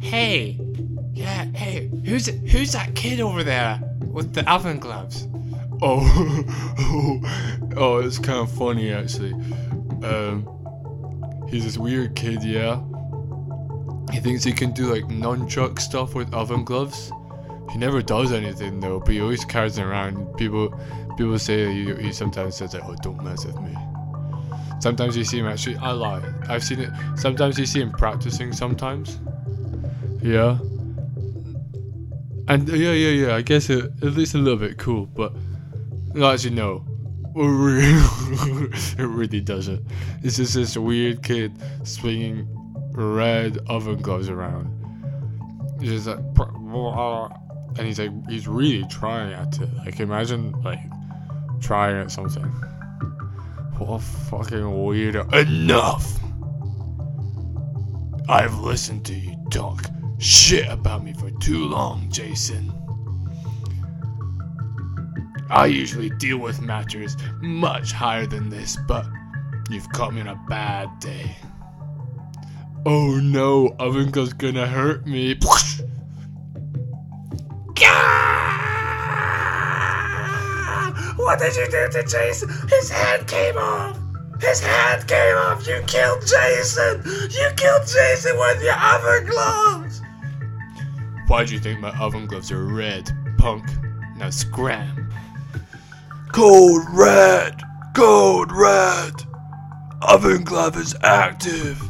Hey, yeah, hey, who's who's that kid over there with the oven gloves? Oh, oh, oh, it's kind of funny actually. Um, he's this weird kid, yeah. He thinks he can do like nunchuck stuff with oven gloves. He never does anything though, but he always carries around. People, people say he, he sometimes says like, "Oh, don't mess with me." Sometimes you see him actually. I lie. I've seen it. Sometimes you see him practicing. Sometimes. Yeah. And yeah, yeah, yeah. I guess it, at least a little bit cool, but no, you know, it really doesn't. It's just this weird kid swinging red oven gloves around. He's just like, and he's like, he's really trying at it. Like, imagine like trying at something. What fucking weirdo. Enough! I've listened to you talk shit about me for too long, Jason. I usually deal with matters much higher than this, but you've caught me on a bad day. Oh no, Ovenka's gonna hurt me. What did you do to Jason? His hand came off! His hand came off! You killed Jason! You killed Jason with your oven gloves! Why do you think my oven gloves are red, punk? Now scram. Code red! Code red! Oven glove is active!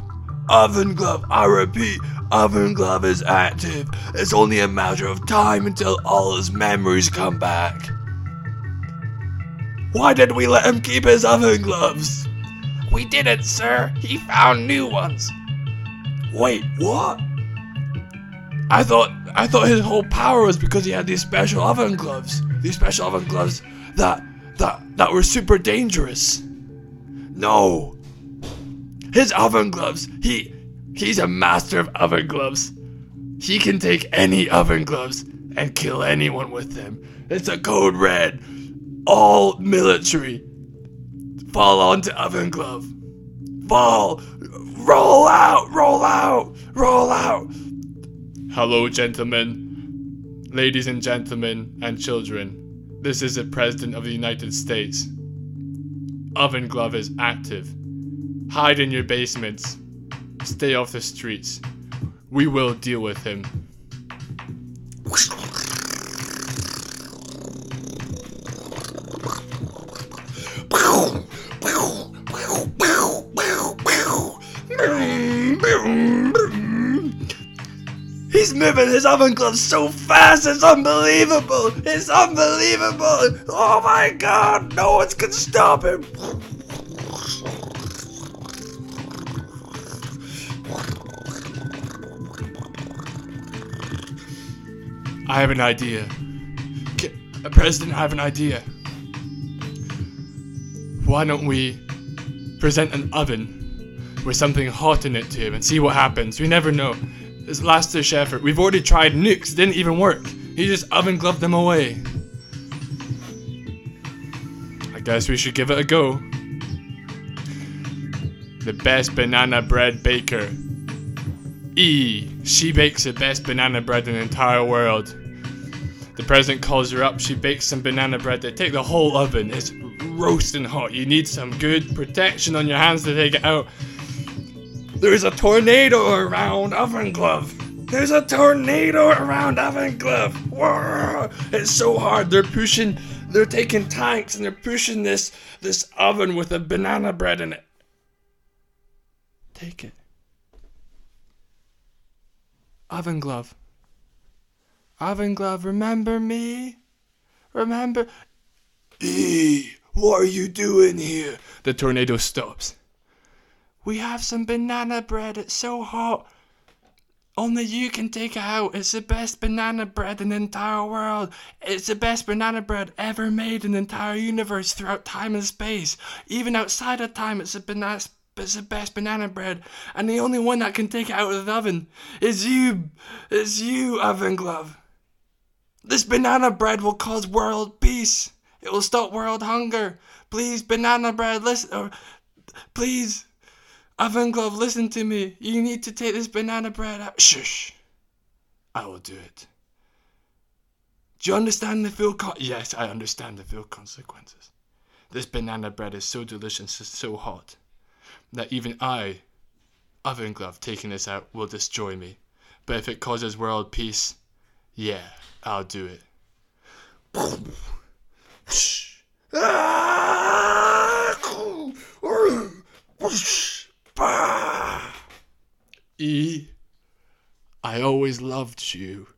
Oven glove, I repeat, oven glove is active. It's only a matter of time until all his memories come back. Why did we let him keep his oven gloves? We didn't, sir. He found new ones. Wait, what? I thought I thought his whole power was because he had these special oven gloves. These special oven gloves that that that were super dangerous. No. His oven gloves. He he's a master of oven gloves. He can take any oven gloves and kill anyone with them. It's a code red. All military. Fall onto oven glove. Fall. Roll out. Roll out. Roll out. Hello, gentlemen, ladies and gentlemen, and children. This is the President of the United States. Oven Glove is active. Hide in your basements. Stay off the streets. We will deal with him. He's moving his oven gloves so fast, it's unbelievable! It's unbelievable! Oh my god, no one can stop him! I have an idea. Uh, President, I have an idea. Why don't we present an oven with something hot in it to him and see what happens? We never know. This last dish effort. We've already tried nukes, didn't even work. He just oven gloved them away. I guess we should give it a go. The best banana bread baker. E. She bakes the best banana bread in the entire world. The president calls her up. She bakes some banana bread. They take the whole oven. It's roasting hot. You need some good protection on your hands to take it out. There's a tornado around Oven Glove! There's a tornado around Oven Glove! Whoa. It's so hard. They're pushing, they're taking tanks and they're pushing this this oven with a banana bread in it. Take it. Oven glove. Oven glove, remember me? Remember? E, what are you doing here? The tornado stops. We have some banana bread. It's so hot. Only you can take it out. It's the best banana bread in the entire world. It's the best banana bread ever made in the entire universe throughout time and space. Even outside of time, it's the banana. It's the best banana bread, and the only one that can take it out of the oven is you. It's you, Oven Glove. This banana bread will cause world peace. It will stop world hunger. Please, banana bread, listen. Please. Oven Glove, listen to me. You need to take this banana bread out. Shush. I will do it. Do you understand the full con- Yes, I understand the full consequences. This banana bread is so delicious and so hot that even I, Oven Glove, taking this out will destroy me. But if it causes world peace, yeah, I'll do it. E, I always loved you.